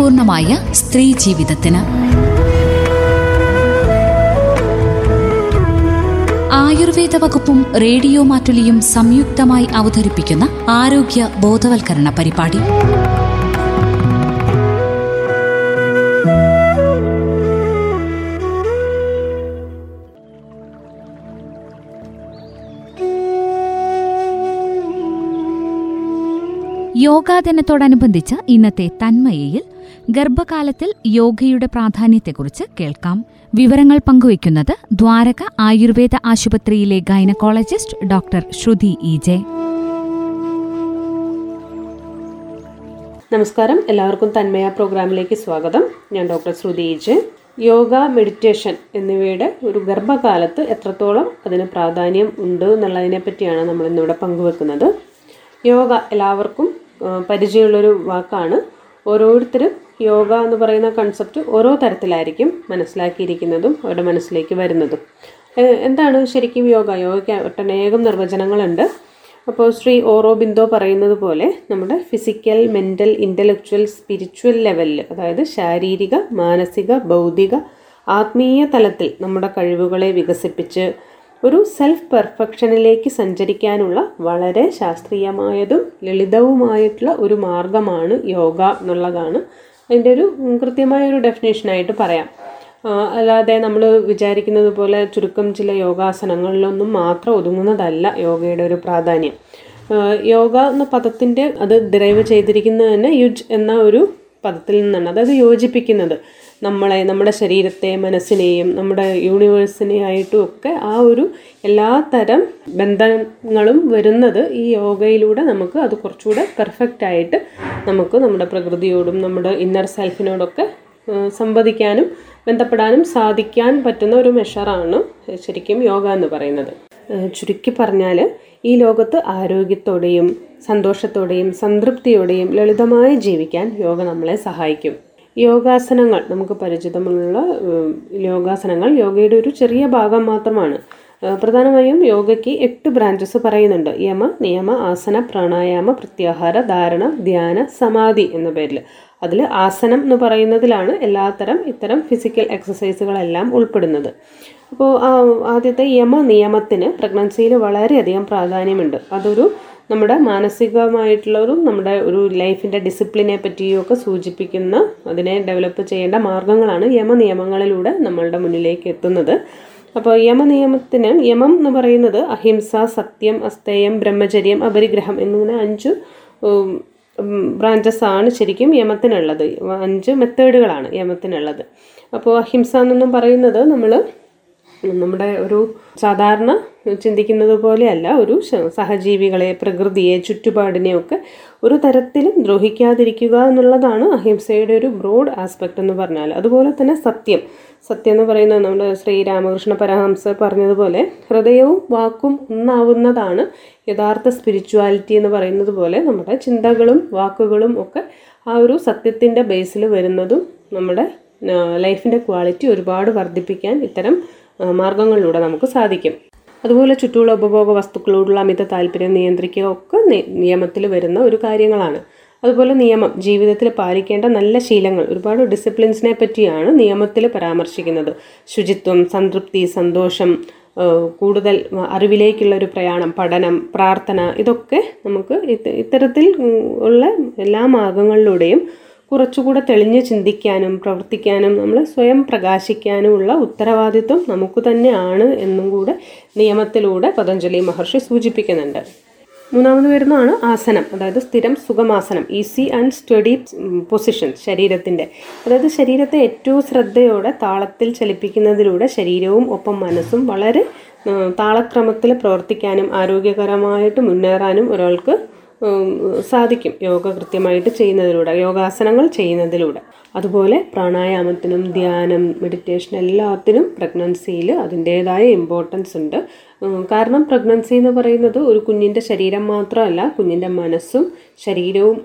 ആരോഗ്യപൂർണമായ സ്ത്രീ ജീവിതത്തിന്. ആയുർവേദ വകുപ്പും റേഡിയോ മാറ്റുലിയും സംയുക്തമായി അവതരിപ്പിക്കുന്ന ആരോഗ്യ ബോധവൽക്കരണ പരിപാടി. യോഗാദിനത്തോടനുബന്ധിച്ച് ഇന്നത്തെ തന്മയയിൽ ഗർഭകാലത്തിൽ യോഗയുടെ പ്രാധാന്യത്തെക്കുറിച്ച് കേൾക്കാം. വിവരങ്ങൾ പങ്കുവയ്ക്കുന്നത് ദ്വാരക ആയുർവേദ ആശുപത്രിയിലെ gynaecologist doctor Shruti E J. നമസ്കാരം. എല്ലാവർക്കും തന്മയ പ്രോഗ്രാമിലേക്ക് സ്വാഗതം. ഞാൻ ഡോക്ടർ ശ്രുതി ഇജ് യോഗ മെഡിറ്റേഷൻ എന്നിവയുടെ ഒരു ഗർഭകാലത്ത് എത്രത്തോളം അതിന് പ്രാധാന്യം ഉണ്ട് എന്നുള്ളതിനെ പറ്റിയാണ് നമ്മൾ ഇന്നിവിടെ പങ്കുവെക്കുന്നത്. യോഗ എല്ലാവർക്കും പരിചയമുള്ളൊരു വാക്കാണ്. ഓരോരുത്തരും യോഗ എന്ന് പറയുന്ന കൺസെപ്റ്റ് ഓരോ തരത്തിലായിരിക്കും മനസ്സിലാക്കിയിരിക്കുന്നതും അവരുടെ മനസ്സിലേക്ക് വരുന്നതും. എന്താണ് ശരിക്കും യോഗ? യോഗയ്ക്ക് ഒട്ടനേകം നിർവചനങ്ങളുണ്ട്. അപ്പോൾ ശ്രീ ഓറോ ബിന്ദോ പറയുന്നത് പോലെ നമ്മുടെ ഫിസിക്കൽ മെന്റൽ ഇന്റലക്ച്വൽ സ്പിരിച്വൽ ലെവലിൽ അതായത് ശാരീരിക മാനസിക ബൗദ്ധിക ആത്മീയ തലത്തിൽ നമ്മുടെ കഴിവുകളെ വികസിപ്പിച്ച് ഒരു സെൽഫ് പെർഫെക്ഷനിലേക്ക് സഞ്ചരിക്കാനുള്ള വളരെ ശാസ്ത്രീയമായതും ലളിതവുമായിട്ടുള്ള ഒരു മാർഗമാണ് യോഗ എന്നുള്ളതാണ് അതിന്റെ ഒരു കൃത്യമായ ഒരു ഡെഫിനേഷനായിട്ട് പറയാം അല്ലാതെ നമ്മൾ വിചാരിക്കുന്നത് പോലെ ചുരുക്കം ചില യോഗാസനങ്ങളിലൊന്നും മാത്രം ഒതുങ്ങുന്നതല്ല യോഗയുടെ ഒരു പ്രാധാന്യം. യോഗ എന്ന പദത്തിന്റെ അത് ഡിറൈവ് ചെയ്തിരിക്കുന്നത് തന്നെ യുജ് എന്ന ഒരു പദത്തിൽ നിന്നാണ്. അതായത് യോജിപ്പിക്കുന്നത്. നമ്മളെ നമ്മുടെ ശരീരത്തെ മനസ്സിനെയും നമ്മുടെ യൂണിവേഴ്സിനെയായിട്ടും ഒക്കെ ആ ഒരു എല്ലാ തരം ബന്ധങ്ങളും വരുന്നത് ഈ യോഗയിലൂടെ നമുക്ക് അത് കുറച്ചുകൂടെ പെർഫെക്റ്റ് ആയിട്ട് നമുക്ക് നമ്മുടെ പ്രകൃതിയോടും നമ്മുടെ ഇന്നർ സെൽഫിനോടൊക്കെ സംവദിക്കാനും ബന്ധപ്പെടാനും സാധിക്കാൻ പറ്റുന്ന ഒരു മെഷറാണ് ശരിക്കും യോഗ എന്ന് പറയുന്നത്. ചുരുക്കി പറഞ്ഞാൽ ഈ ലോകത്ത് ആരോഗ്യത്തോടെയും സന്തോഷത്തോടെയും സംതൃപ്തിയോടെയും ലളിതമായി ജീവിക്കാൻ യോഗ നമ്മളെ സഹായിക്കും. യോഗാസനങ്ങൾ നമുക്ക് പരിചിതമുള്ള യോഗാസനങ്ങൾ യോഗയുടെ ഒരു ചെറിയ ഭാഗം മാത്രമാണ്. പ്രധാനമായും യോഗയ്ക്ക് എട്ട് ബ്രാഞ്ചസ് പറയുന്നുണ്ട്. യമ നിയമ ആസന പ്രാണായാമ പ്രത്യാഹാര ധാരണ ധ്യാന സമാധി എന്ന പേരിൽ. അതിൽ ആസനം എന്ന് പറയുന്നതിലാണ് എല്ലാത്തരം ഇത്തരം ഫിസിക്കൽ എക്സസൈസുകളെല്ലാം ഉൾപ്പെടുന്നത്. അപ്പോൾ ആദ്യത്തെ യമ നിയമത്തിന് പ്രഗ്നൻസിയിൽ വളരെയധികം പ്രാധാന്യമുണ്ട്. അതൊരു നമ്മുടെ മാനസികമായിട്ടുള്ള ഒരു നമ്മുടെ ഒരു ലൈഫിന്റെ ഡിസിപ്ലിനെ പറ്റിയൊക്കെ സൂചിപ്പിക്കുന്ന അതിനെ ഡെവലപ്പ് ചെയ്യേണ്ട മാർഗങ്ങളാണ് യമനിയമങ്ങളിലൂടെ നമ്മളുടെ മുന്നിലേക്ക് എത്തുന്നത്. അപ്പോൾ യമനിയമത്തിന് യമം എന്ന് പറയുന്നത് അഹിംസ സത്യം അസ്തേയം ബ്രഹ്മചര്യം അപരിഗ്രഹം എന്നിങ്ങനെ അഞ്ച് ബ്രാഞ്ചസ് ആണ് ശരിക്കും യമത്തിനുള്ളത്. അഞ്ച് മെത്തേഡുകളാണ് യമത്തിനുള്ളത്. അപ്പോൾ അഹിംസ എന്നൊന്നും പറയുന്നത് നമ്മൾ നമ്മുടെ ഒരു സാധാരണ ചിന്തിക്കുന്നത് പോലെയല്ല ഒരു സഹജീവികളെ പ്രകൃതിയെ ചുറ്റുപാടിനെയൊക്കെ ഒരു തരത്തിലും ദ്രോഹിക്കാതിരിക്കുക എന്നുള്ളതാണ് അഹിംസയുടെ ഒരു ബ്രോഡ് ആസ്പെക്റ്റ് എന്ന് പറഞ്ഞാൽ. അതുപോലെ തന്നെ സത്യം. സത്യം എന്ന് പറയുന്നത് നമ്മുടെ ശ്രീരാമകൃഷ്ണ പരഹംസ പറഞ്ഞതുപോലെ ഹൃദയവും വാക്കും ഒന്നാവുന്നതാണ് യഥാർത്ഥ സ്പിരിച്വാലിറ്റി എന്ന് പറയുന്നത് പോലെ നമ്മുടെ ചിന്തകളും വാക്കുകളും ഒക്കെ ആ ഒരു സത്യത്തിന്റെ ബേസിൽ വരുന്നതും നമ്മുടെ ലൈഫിന്റെ ക്വാളിറ്റി ഒരുപാട് വർദ്ധിപ്പിക്കാൻ ഇത്തരം മാർഗങ്ങളിലൂടെ നമുക്ക് സാധിക്കും. അതുപോലെ ചുറ്റുമുള്ള ഉപഭോഗ വസ്തുക്കളോടുള്ള അമിത താല്പര്യം നിയന്ത്രിക്കുക ഒക്കെ നിയമത്തിൽ വരുന്ന ഒരു കാര്യങ്ങളാണ്. അതുപോലെ നിയമം ജീവിതത്തിൽ പാലിക്കേണ്ട നല്ല ശീലങ്ങൾ ഒരുപാട് ഡിസിപ്ലിൻസിനെ പറ്റിയാണ് നിയമത്തിൽ പരാമർശിക്കുന്നത്. ശുചിത്വം സംതൃപ്തി സന്തോഷം കൂടുതൽ അറിവിലേക്കുള്ള ഒരു പ്രയാണം പഠനം പ്രാർത്ഥന ഇതൊക്കെ നമുക്ക് ഇത്തരത്തിൽ ഉള്ള എല്ലാ മാർഗങ്ങളിലൂടെയും കുറച്ചുകൂടെ തെളിഞ്ഞ് ചിന്തിക്കാനും പ്രവർത്തിക്കാനും നമ്മൾ സ്വയം പ്രകാശിക്കാനുമുള്ള ഉത്തരവാദിത്വം നമുക്ക് തന്നെയാണ് എന്നും കൂടെ നിയമത്തിലൂടെ പതഞ്ജലി മഹർഷി സൂചിപ്പിക്കുന്നുണ്ട്. മൂന്നാമത് വരുന്നതാണ് ആസനം അതായത് സ്ഥിരം സുഖമാസനം ഈസി ആൻഡ് സ്റ്റഡി പൊസിഷൻ ശരീരത്തിന്റെ അതായത് ശരീരത്തെ ഏറ്റവും ശ്രദ്ധയോടെ താളത്തിൽ ചലിപ്പിക്കുന്നതിലൂടെ ശരീരവും ഒപ്പം മനസ്സും വളരെ താളക്രമത്തിൽ പ്രവർത്തിക്കാനും ആരോഗ്യകരമായിട്ട് മുന്നേറാനും ഒരാൾക്ക് സാധിക്കും. യോഗ കൃത്യമായിട്ട് ചെയ്യുന്നതിലൂടെ യോഗാസനങ്ങൾ ചെയ്യുന്നതിലൂടെ. അതുപോലെ പ്രാണായാമത്തിനും ധ്യാനം മെഡിറ്റേഷൻ എല്ലാത്തിനും പ്രഗ്നൻസിയിൽ അതിന്റേതായ ഇമ്പോർട്ടൻസ് ഉണ്ട്. കാരണം പ്രഗ്നൻസി എന്ന് പറയുന്നത് ഒരു കുഞ്ഞിന്റെ ശരീരം മാത്രമല്ല കുഞ്ഞിന്റെ മനസ്സും ശരീരവും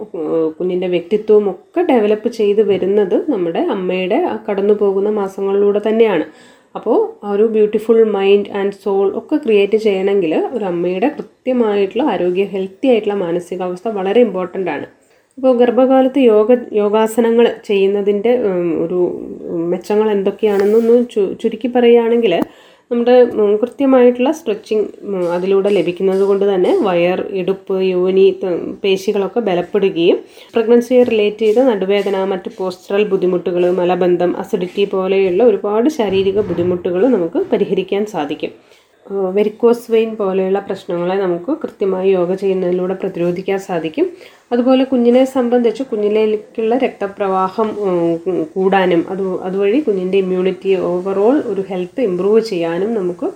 കുഞ്ഞിന്റെ വ്യക്തിത്വവും ഒക്കെ ഡെവലപ്പ് ചെയ്ത് വരുന്നത് നമ്മുടെ അമ്മയുടെ കടന്നു പോകുന്ന മാസങ്ങളിലൂടെ തന്നെയാണ്. അപ്പോൾ ഒരു ബ്യൂട്ടിഫുൾ മൈൻഡ് ആൻഡ് സോൾ ഒക്കെ ക്രിയേറ്റ് ചെയ്യണമെങ്കിൽ ഒരു അമ്മയുടെ കൃത്യമായിട്ടുള്ള ആരോഗ്യ ഹെൽത്തി ആയിട്ടുള്ള മാനസികാവസ്ഥ വളരെ ഇമ്പോർട്ടന്റ് ആണ്. അപ്പോൾ ഗർഭകാലത്ത് യോഗ യോഗാസനങ്ങൾ ചെയ്യുന്നതിന്റെ ഒരു മെച്ചങ്ങൾ എന്തൊക്കെയാണെന്നൊന്ന് ചുരുക്കി പറയുകയാണെങ്കിൽ നമ്മുടെ കൃത്യമായിട്ടുള്ള സ്ട്രെച്ചിങ് അതിലൂടെ ലഭിക്കുന്നത് കൊണ്ട് തന്നെ വയർ ഇടുപ്പ് യോനി പേശികളൊക്കെ ബലപ്പെടുകയും പ്രഗ്നൻസിയെ റിലേറ്റ് ചെയ്ത നടുവേദന മറ്റ് പോസ്റ്ററൽ ബുദ്ധിമുട്ടുകൾ മലബന്ധം അസിഡിറ്റി പോലെയുള്ള ഒരുപാട് ശാരീരിക ബുദ്ധിമുട്ടുകൾ നമുക്ക് പരിഹരിക്കാൻ സാധിക്കും. വെരിക്കോസ് വെയിൻ പോലെയുള്ള പ്രശ്നങ്ങളെ നമുക്ക് കൃത്യമായി യോഗ ചെയ്യുന്നതിലൂടെ പ്രതിരോധിക്കാൻ സാധിക്കും. അതുപോലെ കുഞ്ഞിനെ സംബന്ധിച്ച് കുഞ്ഞിലേക്കുള്ള രക്തപ്രവാഹം കൂടാനും അത് അതുവഴി കുഞ്ഞിന്റെ ഇമ്മ്യൂണിറ്റി ഓവറോൾ ഒരു ഹെൽത്ത് ഇമ്പ്രൂവ് ചെയ്യാനും നമുക്ക്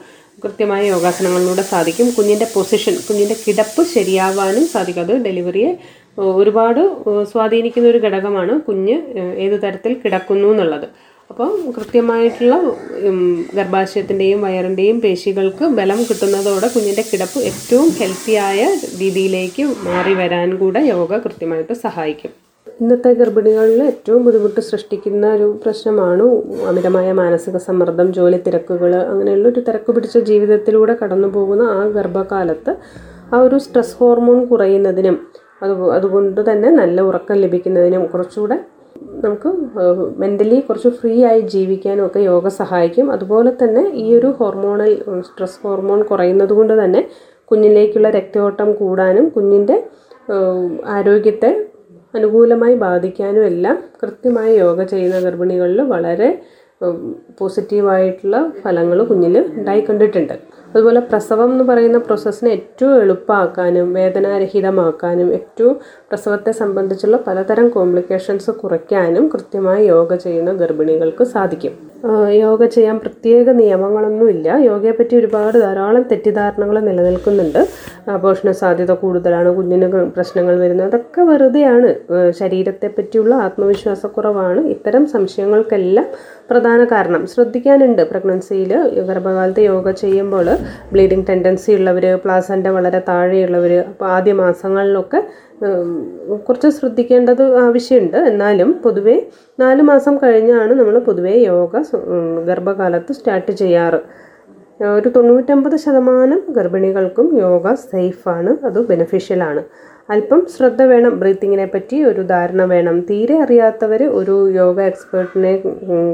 കൃത്യമായ യോഗാസനങ്ങളിലൂടെ സാധിക്കും. കുഞ്ഞിന്റെ പൊസിഷൻ കുഞ്ഞിന്റെ കിടപ്പ് ശരിയാവാനും സാധിക്കും. അത് ഡെലിവറിയെ ഒരുപാട് സ്വാധീനിക്കുന്ന ഒരു ഘടകമാണ് കുഞ്ഞ് ഏത് തരത്തിൽ കിടക്കുന്നു എന്നുള്ളത്. അപ്പോൾ കൃത്യമായിട്ടുള്ള ഗർഭാശയത്തിന്റെയും വയറിന്റെയും പേശികൾക്ക് ബലം കിട്ടുന്നതോടെ കുഞ്ഞിന്റെ കിടപ്പ് ഏറ്റവും ഹെൽത്തിയായ രീതിയിലേക്ക് മാറി വരാൻ കൂടെ യോഗ കൃത്യമായിട്ട് സഹായിക്കും. ഇന്നത്തെ ഗർഭിണികളിൽ ഏറ്റവും ബുദ്ധിമുട്ട് സൃഷ്ടിക്കുന്ന ഒരു പ്രശ്നമാണ് അമിതമായ മാനസിക സമ്മർദ്ദം ജോലി തിരക്കുകൾ അങ്ങനെയുള്ള ഒരു തിരക്ക് പിടിച്ച ജീവിതത്തിലൂടെ കടന്നു പോകുന്ന ആ ഗർഭകാലത്ത് ആ ഒരു സ്ട്രെസ് ഹോർമോൺ കുറയുന്നതിനും അത് അതുകൊണ്ട് തന്നെ നല്ല ഉറക്കം ലഭിക്കുന്നതിനും കുറച്ചുകൂടെ നമുക്ക് മെന്റലി കുറച്ച് ഫ്രീ ആയി ജീവിക്കാനും ഒക്കെ യോഗ സഹായിക്കും. അതുപോലെ തന്നെ ഈ ഒരു ഹോർമോണൽ സ്ട്രെസ് ഹോർമോൺ കുറയുന്നത് കൊണ്ട് തന്നെ കുഞ്ഞിലേക്കുള്ള രക്തയോട്ടം കൂടാനും കുഞ്ഞിന്റെ ആരോഗ്യത്തെ അനുകൂലമായി ബാധിക്കാനും എല്ലാം കൃത്യമായി യോഗ ചെയ്യുന്ന ഗർഭിണികളിൽ വളരെ പോസിറ്റീവായിട്ടുള്ള ഫലങ്ങൾ കുഞ്ഞിൽ ഉണ്ടായി കണ്ടിട്ടുണ്ട് അതുപോലെ പ്രസവം എന്ന് പറയുന്ന പ്രോസസ്സിനെ ഏറ്റവും എളുപ്പമാക്കാനും വേദനാരഹിതമാക്കാനും ഏറ്റവും പ്രസവത്തെ സംബന്ധിച്ചുള്ള പലതരം കോംപ്ലിക്കേഷൻസ് കുറയ്ക്കാനും കൃത്യമായി യോഗ ചെയ്യുന്ന ഗർഭിണികൾക്ക് സാധിക്കും. യോഗ ചെയ്യാൻ പ്രത്യേക നിയമങ്ങളൊന്നുമില്ല. യോഗയെപ്പറ്റി ഒരുപാട് ധാരാളം തെറ്റിദ്ധാരണകൾ നിലനിൽക്കുന്നുണ്ട്. അപോഷണ സാധ്യത കൂടുതലാണ് കുഞ്ഞിന് പ്രശ്നങ്ങൾ വരുന്നത് അതൊക്കെ വെറുതെയാണ്. ശരീരത്തെ പറ്റിയുള്ള ആത്മവിശ്വാസക്കുറവാണ്. ഇത്തരം സംശയങ്ങൾക്കെല്ലാം പ്രധാന കാരണം. ശ്രദ്ധിക്കാനുണ്ട് പ്രഗ്നൻസിയിൽ ഗർഭകാലത്ത് യോഗ ചെയ്യുമ്പോൾ ബ്ലീഡിങ് ടെൻഡൻസി ഉള്ളവർ പ്ലാസന്റെ വളരെ താഴെയുള്ളവർ അപ്പോൾ ആദ്യ മാസങ്ങളിലൊക്കെ കുറച്ച് ശ്രദ്ധിക്കേണ്ടത് ആവശ്യമുണ്ട്. എന്നാലും പൊതുവേ നാല് മാസം കഴിഞ്ഞാണ് നമ്മൾ പൊതുവേ യോഗ ഗർഭകാലത്ത് സ്റ്റാർട്ട് ചെയ്യാറ്. ഒരു തൊണ്ണൂറ്റമ്പത് ശതമാനം ഗർഭിണികൾക്കും യോഗ സേഫാണ് അത് ബെനിഫിഷ്യലാണ് അല്പം ശ്രദ്ധ വേണം ബ്രീത്തിങ്ങിനെ പറ്റി ഒരു ധാരണ വേണം. തീരെ അറിയാത്തവർ ഒരു യോഗ എക്സ്പേർട്ടിനെ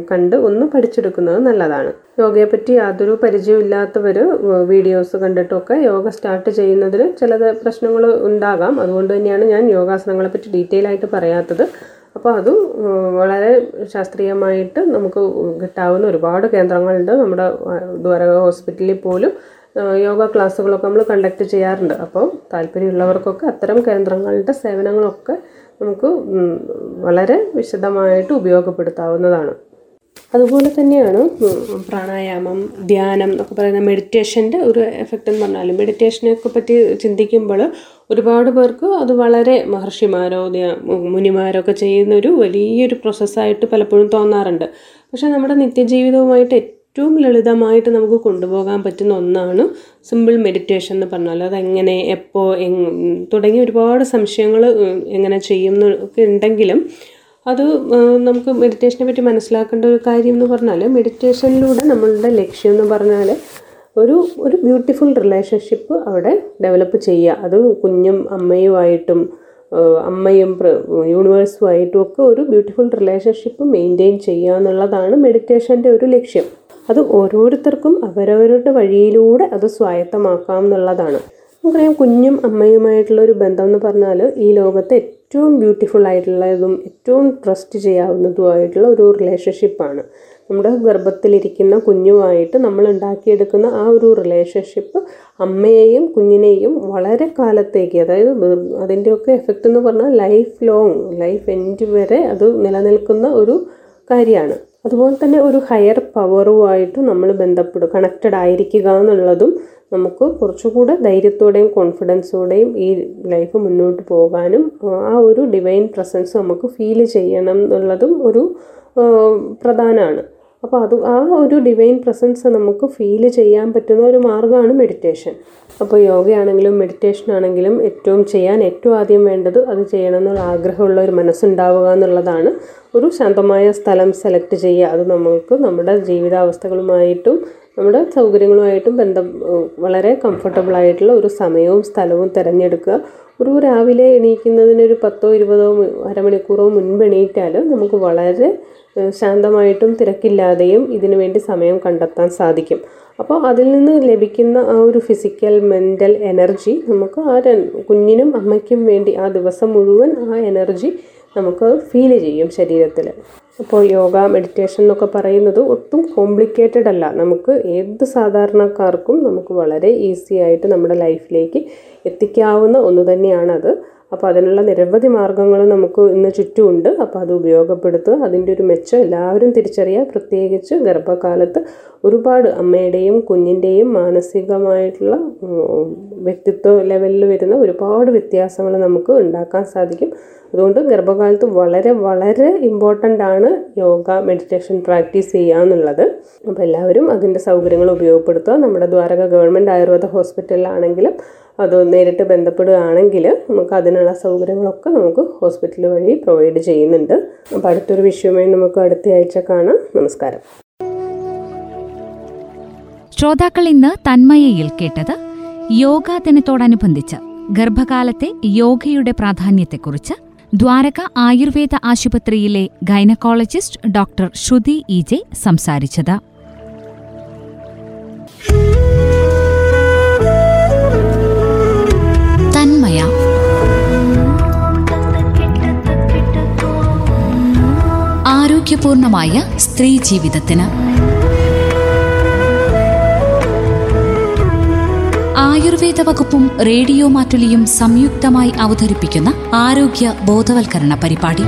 കണ്ട് ഒന്ന് പഠിച്ചെടുക്കുന്നത് നല്ലതാണ്. യോഗയെപ്പറ്റി യാതൊരു പരിചയമില്ലാത്തവർ വീഡിയോസ് കണ്ടിട്ടൊക്കെ യോഗ സ്റ്റാർട്ട് ചെയ്യുന്നതിൽ ചില പ്രശ്നങ്ങൾ ഉണ്ടാകാം. അതുകൊണ്ട് തന്നെയാണ് ഞാൻ യോഗാസനങ്ങളെപ്പറ്റി ഡീറ്റെയിൽ ആയിട്ട് പറയാത്തത്. അപ്പോൾ അത് വളരെ ശാസ്ത്രീയമായിട്ട് നമുക്ക് കിട്ടാവുന്ന ഒരുപാട് കേന്ദ്രങ്ങളുണ്ട്. നമ്മുടെ ദ്വാരക ഹോസ്പിറ്റലിൽ പോലും യോഗ ക്ലാസ്സുകളൊക്കെ നമ്മൾ കണ്ടക്ട് ചെയ്യാറുണ്ട്. അപ്പോൾ താല്പര്യമുള്ളവർക്കൊക്കെ അത്തരം കേന്ദ്രങ്ങളുടെ സേവനങ്ങളൊക്കെ നമുക്ക് വളരെ വിശദമായിട്ട് ഉപയോഗപ്പെടുത്താവുന്നതാണ്. അതുപോലെ തന്നെയാണ് പ്രാണായാമം ധ്യാനം എന്നൊക്കെ പറയുന്ന മെഡിറ്റേഷന്റെ ഒരു എഫക്റ്റ് എന്ന് പറഞ്ഞാൽ മെഡിറ്റേഷനെയൊക്കെ പറ്റി ചിന്തിക്കുമ്പോൾ ഒരുപാട് പേർക്ക് അത് വളരെ മഹർഷിമാരോ മുനിമാരൊക്കെ മുനിമാരോ ഒക്കെ ചെയ്യുന്ന ഒരു വലിയൊരു പ്രോസസ്സായിട്ട് പലപ്പോഴും തോന്നാറുണ്ട്. പക്ഷേ നമ്മുടെ നിത്യജീവിതവുമായിട്ട് ഏറ്റവും ലളിതമായിട്ട് നമുക്ക് കൊണ്ടുപോകാൻ പറ്റുന്ന ഒന്നാണ് സിമ്പിൾ മെഡിറ്റേഷൻ എന്ന് പറഞ്ഞാൽ. അതെങ്ങനെ എപ്പോൾ തുടങ്ങി ഒരുപാട് സംശയങ്ങൾ എങ്ങനെ ചെയ്യുന്ന ഒക്കെ ഉണ്ടെങ്കിലും അത് നമുക്ക് മെഡിറ്റേഷനെ പറ്റി മനസ്സിലാക്കേണ്ട ഒരു കാര്യം എന്ന് പറഞ്ഞാൽ മെഡിറ്റേഷനിലൂടെ നമ്മളുടെ ലക്ഷ്യം എന്ന് പറഞ്ഞാൽ ഒരു ഒരു ബ്യൂട്ടിഫുൾ റിലേഷൻഷിപ്പ് അവിടെ ഡെവലപ്പ് ചെയ്യുക. അത് കുഞ്ഞും അമ്മയുമായിട്ടും അമ്മയും യൂണിവേഴ്സുമായിട്ടും ഒക്കെ ഒരു ബ്യൂട്ടിഫുൾ റിലേഷൻഷിപ്പ് മെയിന്റെയിൻ ചെയ്യുക എന്നുള്ളതാണ് മെഡിറ്റേഷന്റെ ഒരു ലക്ഷ്യം. അത് ഓരോരുത്തർക്കും അവരവരുടെ വഴിയിലൂടെ അത് സ്വായത്തമാക്കാം എന്നുള്ളതാണ്. നമുക്കറിയാം കുഞ്ഞും അമ്മയുമായിട്ടുള്ള ഒരു ബന്ധം എന്ന് പറഞ്ഞാൽ ഈ ലോകത്തെ ഏറ്റവും ബ്യൂട്ടിഫുൾ ആയിട്ടുള്ളതും ഏറ്റവും ട്രസ്റ്റ് ചെയ്യാവുന്നതുമായിട്ടുള്ള ഒരു റിലേഷൻഷിപ്പാണ്. നമ്മുടെ ഗർഭത്തിലിരിക്കുന്ന കുഞ്ഞുമായിട്ട് നമ്മൾ ഉണ്ടാക്കിയെടുക്കുന്ന ആ ഒരു റിലേഷൻഷിപ്പ് അമ്മയെയും കുഞ്ഞിനെയും വളരെ കാലത്തേക്ക് അതായത് അതിന്റെയൊക്കെ എഫക്റ്റ് എന്ന് പറഞ്ഞാൽ ലൈഫ് ലോങ് ലൈഫ് എൻഡ് വരെ അത് നിലനിൽക്കുന്ന ഒരു കാര്യമാണ്. അതുപോലെ തന്നെ ഒരു ഹയർ പവറുമായിട്ട് നമ്മൾ ബന്ധപ്പെടും കണക്റ്റഡ് ആയിരിക്കുക എന്നുള്ളതും നമുക്ക് കുറച്ചുകൂടെ ധൈര്യത്തോടെയും കോൺഫിഡൻസോടെയും ഈ ലൈഫ് മുന്നോട്ട് പോകാനും ആ ഒരു ഡിവൈൻ പ്രസൻസ് നമുക്ക് ഫീൽ ചെയ്യണം എന്നുള്ളതും ഒരു പ്രധാനമാണ്. അപ്പോൾ അത് ആ ഒരു ഡിവൈൻ പ്രസൻസ് നമുക്ക് ഫീൽ ചെയ്യാൻ പറ്റുന്ന ഒരു മാർഗമാണ് മെഡിറ്റേഷൻ അപ്പോൾ യോഗയാണെങ്കിലും മെഡിറ്റേഷൻ ആണെങ്കിലും ഏറ്റവും ചെയ്യാൻ ഏറ്റവും ആദ്യം വേണ്ടത് അത് ചെയ്യണം എന്നുള്ള ആഗ്രഹമുള്ള ഒരു മനസ്സുണ്ടാവുക എന്നുള്ളതാണ്. ഒരു ശാന്തമായ സ്ഥലം സെലക്ട് ചെയ്യുക. അത് നമുക്ക് നമ്മുടെ ജീവിതാവസ്ഥകളുമായിട്ടും നമ്മുടെ സൗകര്യങ്ങളുമായിട്ടും ബന്ധം വളരെ കംഫർട്ടബിളായിട്ടുള്ള ഒരു സമയവും സ്ഥലവും തിരഞ്ഞെടുക്കുക. ഒരു രാവിലെ എണീക്കുന്നതിന് ഒരു പത്തോ ഇരുപതോ അരമണിക്കൂറോ മുൻപ് എണീറ്റാൽ നമുക്ക് വളരെ ശാന്തമായിട്ടും തിരക്കില്ലാതെയും ഇതിനു വേണ്ടി സമയം കണ്ടെത്താൻ സാധിക്കും. അപ്പോൾ അതിൽ നിന്ന് ലഭിക്കുന്ന ആ ഒരു ഫിസിക്കൽ മെന്റൽ എനർജി നമുക്ക് ആ കുഞ്ഞിനും അമ്മയ്ക്കും വേണ്ടി ആ ദിവസം മുഴുവൻ ആ എനർജി നമുക്ക് ഫീൽ ചെയ്യും ശരീരത്തിൽ അപ്പോൾ യോഗ മെഡിറ്റേഷൻ എന്നൊക്കെ പറയുന്നത് ഒട്ടും കോംപ്ലിക്കേറ്റഡ് അല്ല. നമുക്ക് ഏത് സാധാരണക്കാർക്കും നമുക്ക് വളരെ ഈസി ആയിട്ട് നമ്മുടെ ലൈഫിലേക്ക് എത്തിക്കാവുന്ന ഒന്ന് തന്നെയാണത്. അപ്പോൾ അതിനുള്ള നിരവധി മാർഗങ്ങൾ നമുക്ക് ഇന്ന് ചുറ്റുമുണ്ട്. അപ്പോൾ അത് ഉപയോഗപ്പെടുത്തുക. അതിന്റെ ഒരു മെച്ചം എല്ലാവരും തിരിച്ചറിയുക. പ്രത്യേകിച്ച് ഗർഭകാലത്ത് ഒരുപാട് അമ്മയുടെയും കുഞ്ഞിന്റെയും മാനസികമായിട്ടുള്ള വ്യക്തിത്വ ലെവലിൽ വരുന്ന ഒരുപാട് വ്യത്യാസങ്ങൾ നമുക്ക് ഉണ്ടാക്കാൻ സാധിക്കും. അതുകൊണ്ട് ഗർഭകാലത്ത് വളരെ വളരെ ഇമ്പോർട്ടന്റ് ആണ് യോഗ മെഡിറ്റേഷൻ പ്രാക്ടീസ് ചെയ്യുക എന്നുള്ളത്. അപ്പോൾ എല്ലാവരും അതിന്റെ സൗകര്യങ്ങൾ ഉപയോഗപ്പെടുത്തുക. നമ്മുടെ ദ്വാരക ഗവൺമെന്റ് ആയുർവേദ ഹോസ്പിറ്റലിലാണെങ്കിലും അത് നേരിട്ട് ബന്ധപ്പെടുകയാണെങ്കിൽ നമുക്ക് അതിനുള്ള സൗകര്യങ്ങളൊക്കെ നമുക്ക് ഹോസ്പിറ്റൽ വഴി പ്രൊവൈഡ് ചെയ്യുന്നുണ്ട്. അപ്പോൾ അടുത്തൊരു വിഷയമായി നമുക്ക് അടുത്ത ആഴ്ച കാണാം. നമസ്കാരം. ശ്രോതാക്കൾ ഇന്ന് തന്മയയിൽ കേട്ടത് യോഗാ ദിനത്തോടനുബന്ധിച്ച് ഗർഭകാലത്തെ യോഗയുടെ പ്രാധാന്യത്തെക്കുറിച്ച് ദ്വാരക ആയുർവേദ ആശുപത്രിയിലെ gynaecologist doctor Shruti E J സംസാരിച്ചത്. തന്മയ. ആരോഗ്യപൂർണമായ സ്ത്രീ ജീവിതത്തിന്. ആയുർവേദ വകുപ്പും റേഡിയോ മാറ്റുലിയും സംയുക്തമായി അവതരിപ്പിക്കുന്ന ആരോഗ്യ ബോധവൽക്കരണ പരിപാടി.